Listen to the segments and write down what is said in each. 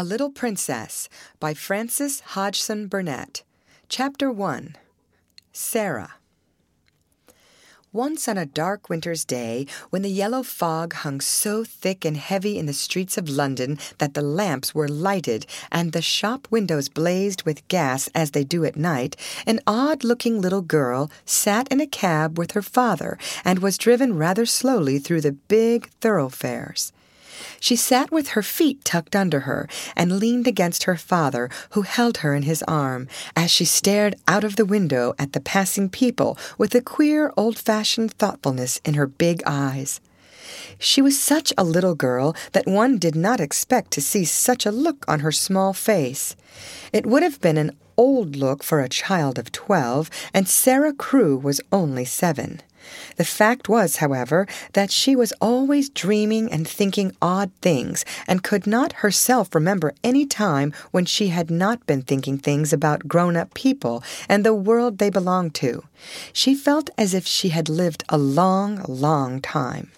A Little Princess by Frances Hodgson Burnett. Chapter 1 Sara. Once on a dark winter's day, when the yellow fog hung so thick and heavy in the streets of London that the lamps were lighted and the shop windows blazed with gas as they do at night, an odd looking little girl sat in a cab with her father and was driven rather slowly through the big thoroughfares. She sat with her feet tucked under her and leaned against her father, who held her in his arm, as she stared out of the window at the passing people with a queer old fashioned thoughtfulness in her big eyes. She was such a little girl that one did not expect to see such a look on her small face. It would have been an old look for a child of twelve, and Sara Crewe was only seven. The fact was, however, that she was always dreaming and thinking odd things, and could not herself remember any time when she had not been thinking things about grown up people and the world they belonged to. She felt as if she had lived a long, long time.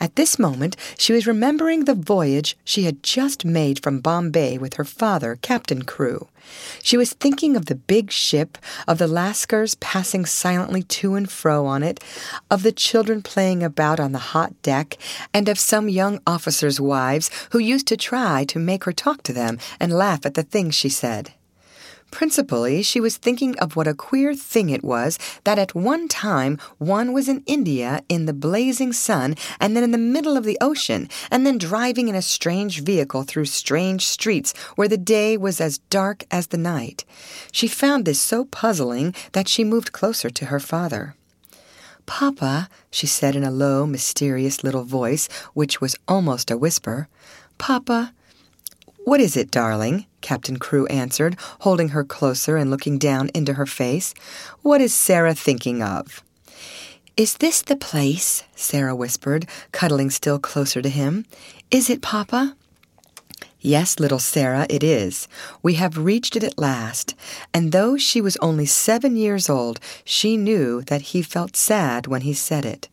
At this moment, she was remembering the voyage she had just made from Bombay with her father, Captain Crewe. She was thinking of the big ship, of the Lascars passing silently to and fro on it, of the children playing about on the hot deck, and of some young officers' wives who used to try to make her talk to them and laugh at the things she said. Principally, she was thinking of what a queer thing it was that at one time one was in India in the blazing sun, and then in the middle of the ocean, and then driving in a strange vehicle through strange streets where the day was as dark as the night. She found this so puzzling that she moved closer to her father. Papa, she said in a low, mysterious little voice, which was almost a whisper, Papa, what is it, darling? Captain Crewe answered, holding her closer and looking down into her face. What is Sara thinking of? Is this the place? Sara whispered, cuddling still closer to him. Is it, Papa? Yes, little Sara, it is. We have reached it at last. And though she was only seven years old, she knew that he felt sad when he said it.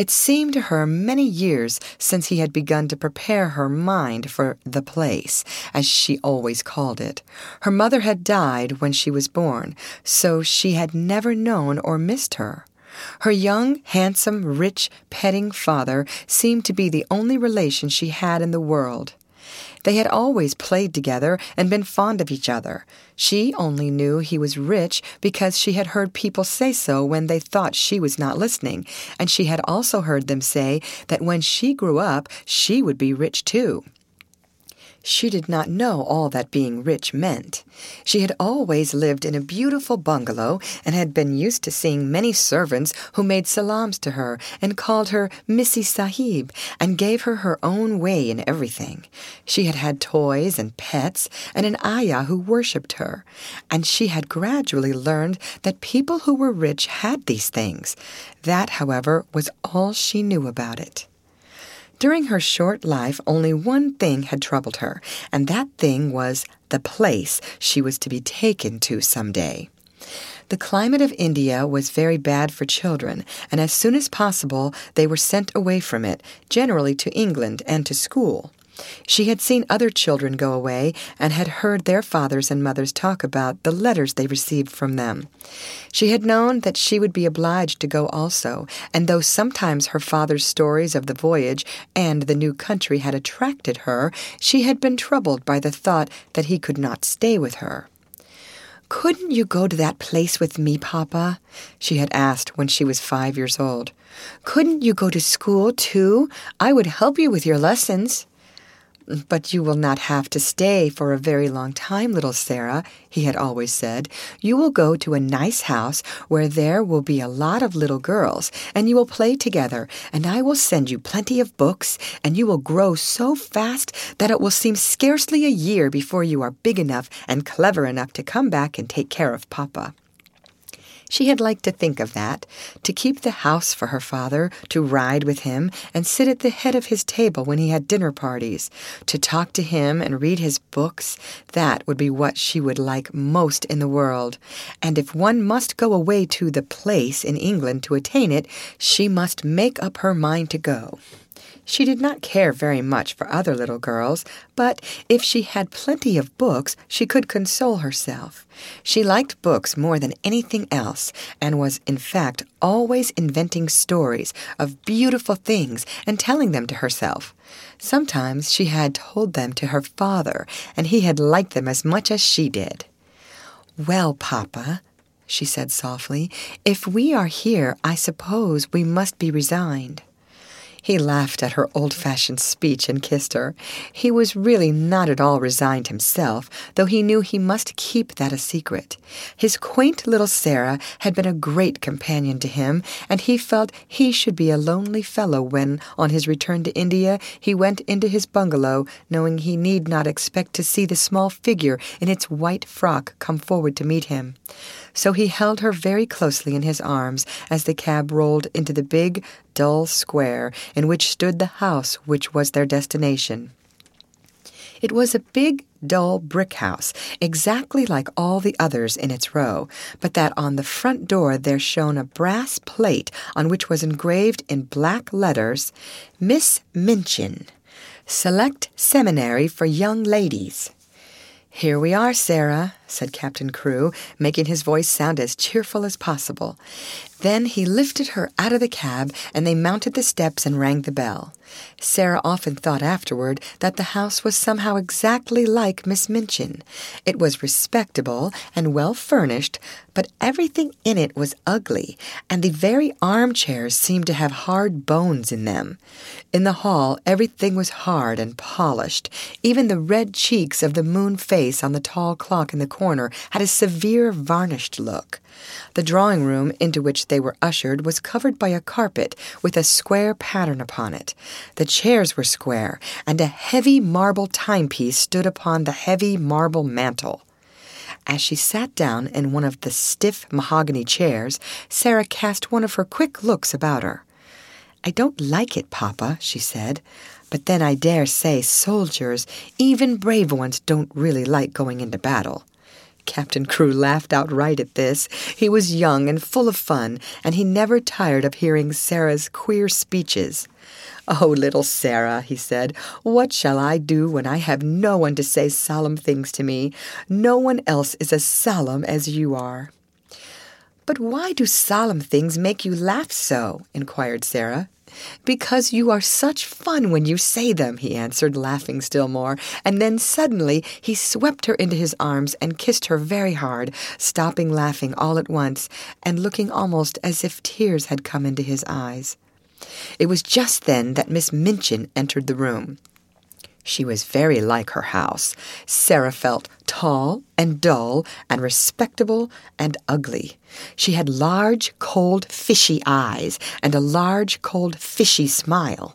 It seemed to her many years since he had begun to prepare her mind for the place, as she always called it. Her mother had died when she was born, so she had never known or missed her. Her young, handsome, rich, petting father seemed to be the only relation she had in the world. They had always played together and been fond of each other. She only knew he was rich because she had heard people say so when they thought she was not listening, and she had also heard them say that when she grew up, she would be rich too. She did not know all that being rich meant. She had always lived in a beautiful bungalow and had been used to seeing many servants who made salams to her and called her Missy Sahib and gave her her own way in everything. She had had toys and pets and an ayah who worshipped her, and she had gradually learned that people who were rich had these things. That, however, was all she knew about it. During her short life, only one thing had troubled her, and that thing was the place she was to be taken to some day. The climate of India was very bad for children, and as soon as possible they were sent away from it, generally to England and to school. She had seen other children go away and had heard their fathers and mothers talk about the letters they received from them. She had known that she would be obliged to go also, and though sometimes her father's stories of the voyage and the new country had attracted her, she had been troubled by the thought that he could not stay with her. Couldn't you go to that place with me, Papa? she had asked when she was five years old. Couldn't you go to school, too? I would help you with your lessons. But you will not have to stay for a very long time, little Sara, he had always said. You will go to a nice house where there will be a lot of little girls, and you will play together, and I will send you plenty of books, and you will grow so fast that it will seem scarcely a year before you are big enough and clever enough to come back and take care of Papa. She had liked to think of that, to keep the house for her father, to ride with him, and sit at the head of his table when he had dinner parties, to talk to him and read his books. That would be what she would like most in the world. And if one must go away to the place in England to attain it, she must make up her mind to go. She did not care very much for other little girls, but if she had plenty of books, she could console herself. She liked books more than anything else, and was, in fact, always inventing stories of beautiful things and telling them to herself. Sometimes she had told them to her father, and he had liked them as much as she did. Well, Papa, she said softly, if we are here, I suppose we must be resigned. He laughed at her old fashioned speech and kissed her. He was really not at all resigned himself, though he knew he must keep that a secret. His quaint little Sara had been a great companion to him, and he felt he should be a lonely fellow when, on his return to India, he went into his bungalow, knowing he need not expect to see the small figure in its white frock come forward to meet him. So he held her very closely in his arms as the cab rolled into the big, dull square in which stood the house which was their destination. It was a big, dull brick house, exactly like all the others in its row, but that on the front door there shone a brass plate on which was engraved in black letters, Miss Minchin, Select Seminary for Young Ladies. Here we are, Sara, said Captain Crewe, making his voice sound as cheerful as possible. Then he lifted her out of the cab, and they mounted the steps and rang the bell. Sara often thought afterward that the house was somehow exactly like Miss Minchin. It was respectable and well furnished, but everything in it was ugly, and the very armchairs seemed to have hard bones in them. In the hall, everything was hard and polished. Even the red cheeks of the moon face on the tall clock in the corner had a severe varnished look. The drawing room into which they were ushered was covered by a carpet with a square pattern upon it. The chairs were square, and a heavy marble timepiece stood upon the heavy marble mantel. As she sat down in one of the stiff mahogany chairs, Sara cast one of her quick looks about her. I don't like it, Papa, she said. But then I dare say soldiers, even brave ones, don't really like going into battle. Captain Crewe laughed outright at this. He was young and full of fun, and he never tired of hearing Sara's queer speeches. Oh, little Sara, he said, what shall I do when I have no one to say solemn things to me? No one else is as solemn as you are. But why do solemn things make you laugh so? inquired Sara. Because you are such fun when you say them, he answered, laughing still more. And then suddenly he swept her into his arms and kissed her very hard, stopping laughing all at once, and looking almost as if tears had come into his eyes. It was just then that Miss Minchin entered the room. She was very like her house. Sara felt tall and dull and respectable and ugly. She had large, cold, fishy eyes and a large, cold, fishy smile.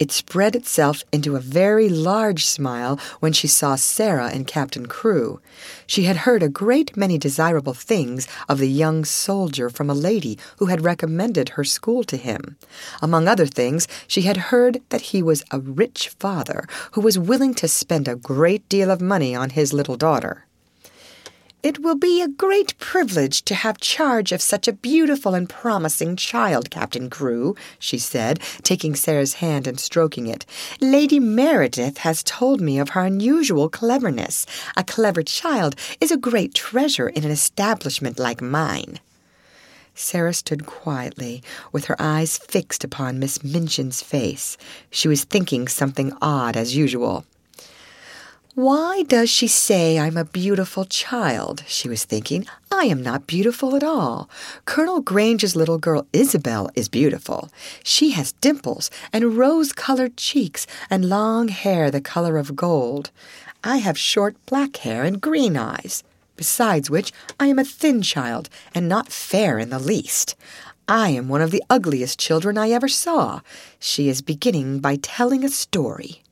It spread itself into a very large smile when she saw Sara and Captain Crewe. She had heard a great many desirable things of the young soldier from a lady who had recommended her school to him. Among other things, she had heard that he was a rich father who was willing to spend a great deal of money on his little daughter. It will be a great privilege to have charge of such a beautiful and promising child, Captain Crewe, she said, taking Sara's hand and stroking it. Lady Meredith has told me of her unusual cleverness. A clever child is a great treasure in an establishment like mine. Sara stood quietly, with her eyes fixed upon Miss Minchin's face. She was thinking something odd as usual. Why does she say I'm a beautiful child? She was thinking. I am not beautiful at all. Colonel Grange's little girl Isabel is beautiful. She has dimples and rose colored cheeks and long hair the color of gold. I have short black hair and green eyes. Besides which, I am a thin child and not fair in the least. I am one of the ugliest children I ever saw. She is beginning by telling a story.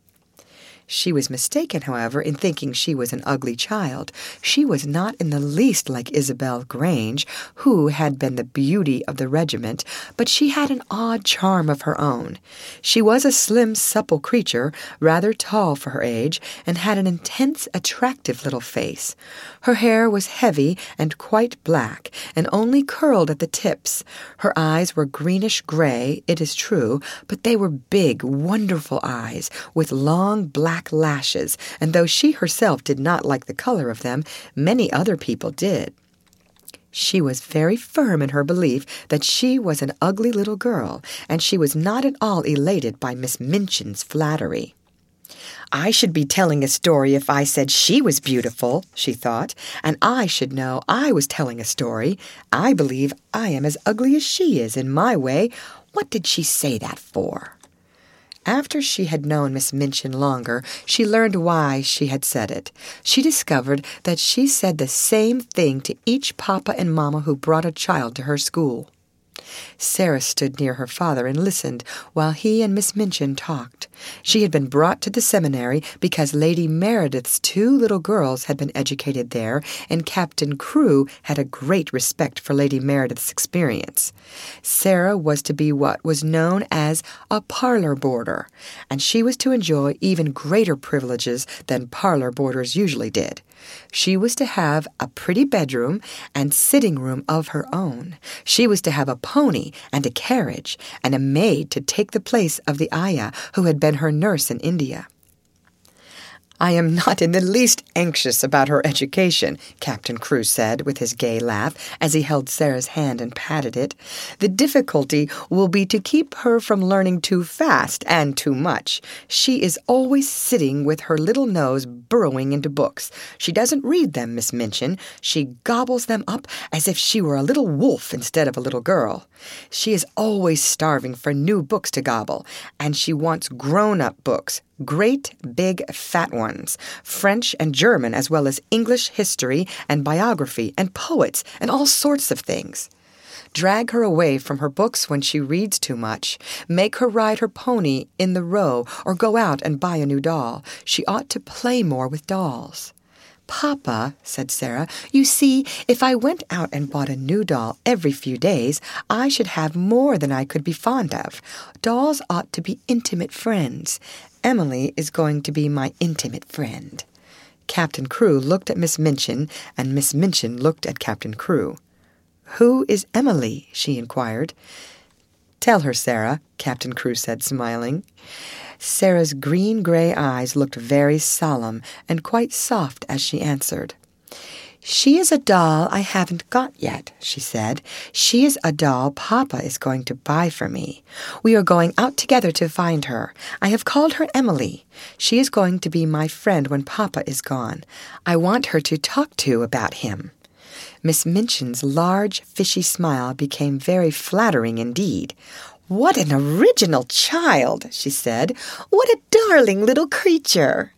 She was mistaken, however, in thinking she was an ugly child. She was not in the least like Isabel Grange, who had been the beauty of the regiment, but she had an odd charm of her own. She was a slim, supple creature, rather tall for her age, and had an intense, attractive little face. Her hair was heavy and quite black, and only curled at the tips. Her eyes were greenish gray, it is true, but they were big, wonderful eyes, with long black lashes, and though she herself did not like the color of them, many other people did. She was very firm in her belief that she was an ugly little girl, and she was not at all elated by Miss Minchin's flattery. I should be telling a story if I said she was beautiful, she thought, and I should know I was telling a story. I believe I am as ugly as she is in my way. What did she say that for? After she had known Miss Minchin longer, she learned why she had said it. She discovered that she said the same thing to each papa and mamma who brought a child to her school. Sara stood near her father and listened while he and Miss Minchin talked. She had been brought to the seminary because Lady Meredith's two little girls had been educated there, and Captain Crewe had a great respect for Lady Meredith's experience. Sara was to be what was known as a parlor boarder, and she was to enjoy even greater privileges than parlor boarders usually did. She was to have a pretty bedroom and sitting room of her own. She was to have a pony and a carriage and a maid to take the place of the ayah who had been her nurse in India. I am not in the least anxious about her education, Captain Crewe said with his gay laugh as he held Sara's hand and patted it. The difficulty will be to keep her from learning too fast and too much. She is always sitting with her little nose burrowing into books. She doesn't read them, Miss Minchin. She gobbles them up as if she were a little wolf instead of a little girl. She is always starving for new books to gobble, and she wants grown up books, great, big, fat ones, French and German, as well as English history and biography and poets and all sorts of things. Drag her away from her books when she reads too much. Make her ride her pony in the row or go out and buy a new doll. She ought to play more with dolls. Papa, said Sara, you see, if I went out and bought a new doll every few days, I should have more than I could be fond of. Dolls ought to be intimate friends. Emily is going to be my intimate friend. Captain Crewe looked at Miss Minchin, and Miss Minchin looked at Captain Crewe. Who is Emily? she inquired. Tell her, Sara, Captain Crewe said, smiling. Sara's green gray eyes looked very solemn and quite soft as she answered. She is a doll I haven't got yet, she said. She is a doll Papa is going to buy for me. We are going out together to find her. I have called her Emily. She is going to be my friend when Papa is gone. I want her to talk to about him. Miss Minchin's large, fishy smile became very flattering indeed. What an original child, she said. What a darling little creature.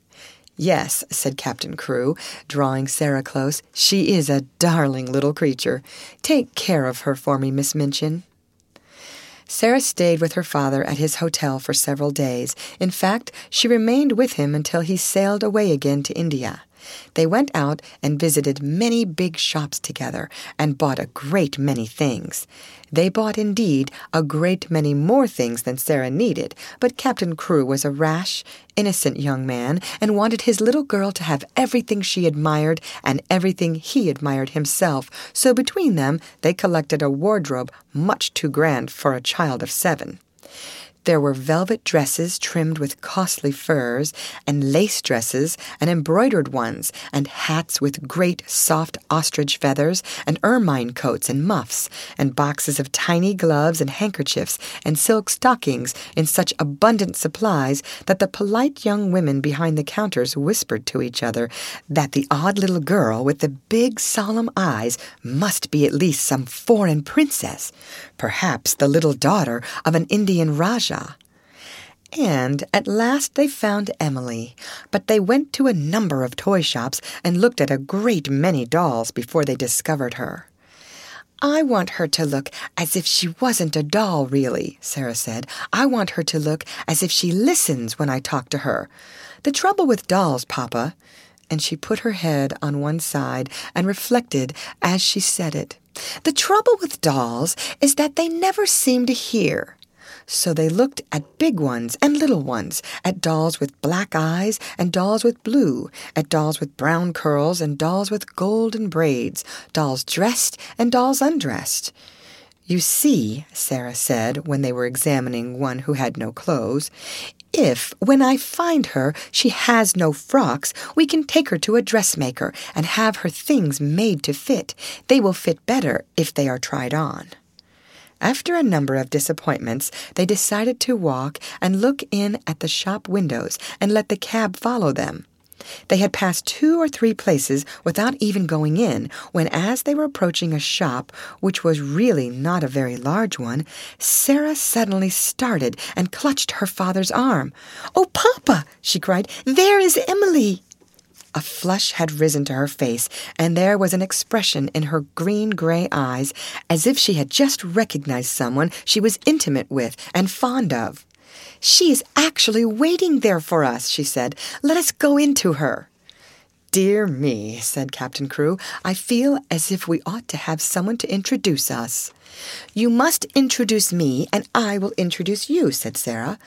Yes, said Captain Crewe, drawing Sara close. She is a darling little creature. Take care of her for me, Miss Minchin. Sara stayed with her father at his hotel for several days. In fact, she remained with him until he sailed away again to India. They went out and visited many big shops together and bought a great many things. They bought indeed a great many more things than Sara needed, but Captain Crewe was a rash, innocent young man and wanted his little girl to have everything she admired and everything he admired himself, so between them they collected a wardrobe much too grand for a child of seven. There were velvet dresses trimmed with costly furs, and lace dresses, and embroidered ones, and hats with great soft ostrich feathers, and ermine coats and muffs, and boxes of tiny gloves and handkerchiefs, and silk stockings in such abundant supplies that the polite young women behind the counters whispered to each other that the odd little girl with the big solemn eyes must be at least some foreign princess, perhaps the little daughter of an Indian Rajah. And at last they found Emily, but they went to a number of toy shops and looked at a great many dolls before they discovered her. I want her to look as if she wasn't a doll, really, Sara said. I want her to look as if she listens when I talk to her. The trouble with dolls, Papa, and she put her head on one side and reflected as she said it. The trouble with dolls is that they never seem to hear. So they looked at big ones and little ones, at dolls with black eyes and dolls with blue, at dolls with brown curls and dolls with golden braids, dolls dressed and dolls undressed. You see, Sara said when they were examining one who had no clothes, if, when I find her, she has no frocks, we can take her to a dressmaker and have her things made to fit. They will fit better if they are tried on. After a number of disappointments, they decided to walk and look in at the shop windows and let the cab follow them. They had passed two or three places without even going in, when, as they were approaching a shop, which was really not a very large one, Sara suddenly started and clutched her father's arm. Oh, Papa! she cried, there is Emily! A flush had risen to her face, and there was an expression in her green gray eyes as if she had just recognized someone she was intimate with and fond of. She is actually waiting there for us, she said. Let us go into her. Dear me, said Captain Crewe, I feel as if we ought to have someone to introduce us. You must introduce me, and I will introduce you, said Sara.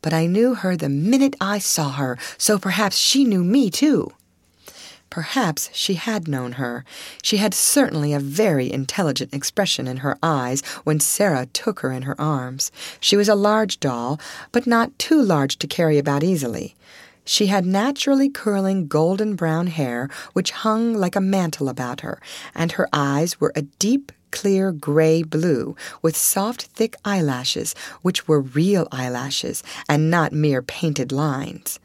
But I knew her the minute I saw her, so perhaps she knew me too. Perhaps she had known her. She had certainly a very intelligent expression in her eyes when Sara took her in her arms. She was a large doll, but not too large to carry about easily. She had naturally curling golden brown hair which hung like a mantle about her, and her eyes were a deep clear gray blue, with soft, thick eyelashes, which were real eyelashes and not mere painted lines.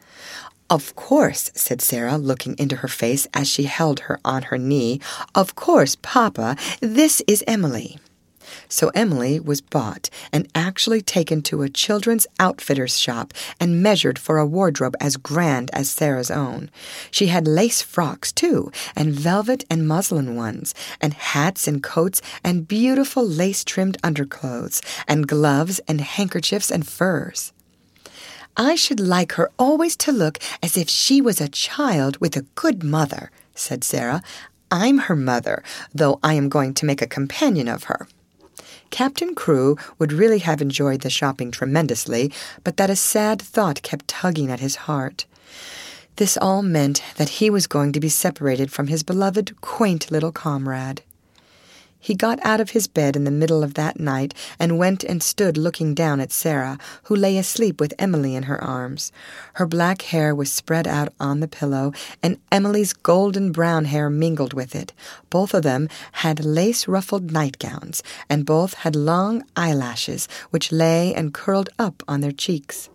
Of course, said Sara, looking into her face as she held her on her knee. Of course, Papa, this is Emily. So Emily was bought and actually taken to a children's outfitter's shop and measured for a wardrobe as grand as Sara's own. She had lace frocks, too, and velvet and muslin ones, and hats and coats and beautiful lace trimmed underclothes, and gloves and handkerchiefs and furs. I should like her always to look as if she was a child with a good mother, said Sara. I'm her mother, though I am going to make a companion of her. Captain Crewe would really have enjoyed the shopping tremendously, but that a sad thought kept tugging at his heart. This all meant that he was going to be separated from his beloved, quaint little comrade. He got out of his bed in the middle of that night and went and stood looking down at Sara, who lay asleep with Emily in her arms. Her black hair was spread out on the pillow, and Emily's golden brown hair mingled with it. Both of them had lace ruffled nightgowns, and both had long eyelashes which lay and curled up on their cheeks.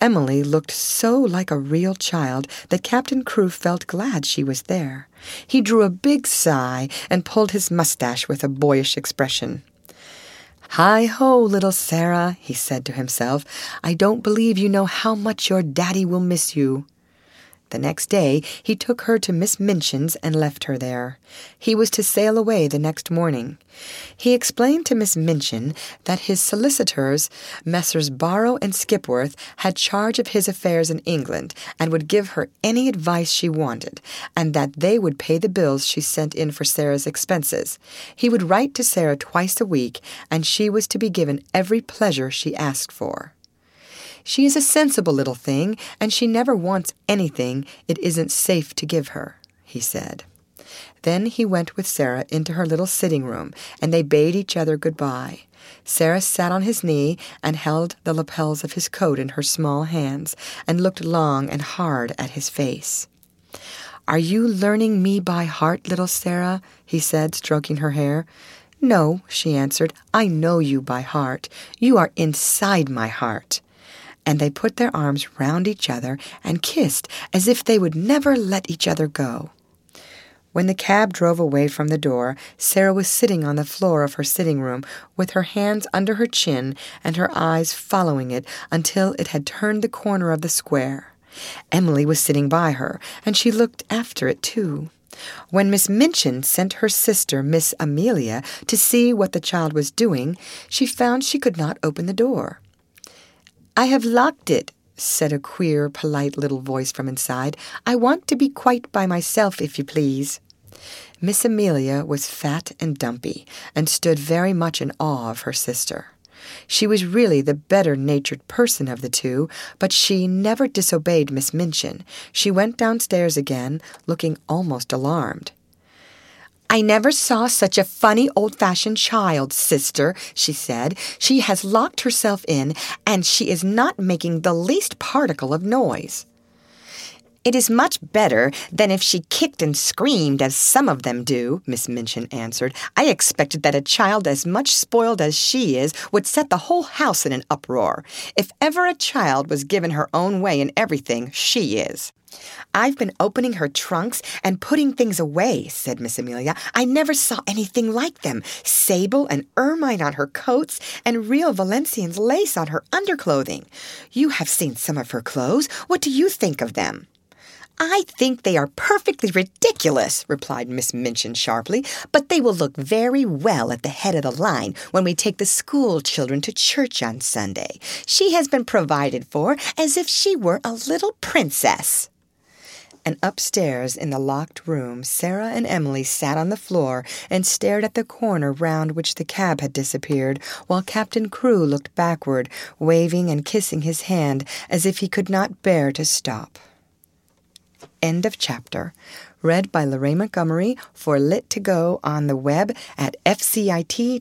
Emily looked so like a real child that Captain Crewe felt glad she was there. He drew a big sigh and pulled his mustache with a boyish expression. Hi ho, little Sara, he said to himself. I don't believe you know how much your daddy will miss you. The next day he took her to Miss Minchin's and left her there. He was to sail away the next morning. He explained to Miss Minchin that his solicitors, Messrs. Barrow and Skipworth, had charge of his affairs in England and would give her any advice she wanted, and that they would pay the bills she sent in for Sara's expenses. He would write to Sara twice a week, and she was to be given every pleasure she asked for. She is a sensible little thing, and she never wants anything it isn't safe to give her, he said. Then he went with Sara into her little sitting room, and they bade each other good bye. Sara sat on his knee and held the lapels of his coat in her small hands, and looked long and hard at his face. Are you learning me by heart, little Sara? he said, stroking her hair. No, she answered, I know you by heart. You are inside my heart and they put their arms round each other and kissed as if they would never let each other go. When the cab drove away from the door, Sara was sitting on the floor of her sitting room with her hands under her chin and her eyes following it until it had turned the corner of the square. Emily was sitting by her, and she looked after it too. When Miss Minchin sent her sister, Miss Amelia, to see what the child was doing, she found she could not open the door. I have locked it, said a queer, polite little voice from inside. I want to be quite by myself, if you please. Miss Amelia was fat and dumpy, and stood very much in awe of her sister. She was really the better natured person of the two, but she never disobeyed Miss Minchin. She went downstairs again, looking almost alarmed. I never saw such a funny old fashioned child, sister, she said. She has locked herself in, and she is not making the least particle of noise. It is much better than if she kicked and screamed, as some of them do, Miss Minchin answered. I expected that a child as much spoiled as she is would set the whole house in an uproar. If ever a child was given her own way in everything, she is. I've been opening her trunks and putting things away, said Miss Amelia. I never saw anything like them. Sable and ermine on her coats, and real Valenciennes lace on her underclothing. You have seen some of her clothes. What do you think of them? I think they are perfectly ridiculous, replied Miss Minchin sharply, but they will look very well at the head of the line when we take the school children to church on Sunday. She has been provided for as if she were a little princess and upstairs in the locked room, Sara and Emily sat on the floor and stared at the corner round which the cab had disappeared, while Captain Crewe looked backward, waving and kissing his hand as if he could not bear to stop. End of chapter. Read by Lorraine Montgomery for Lit2Go on the web at fcit.usf.edu.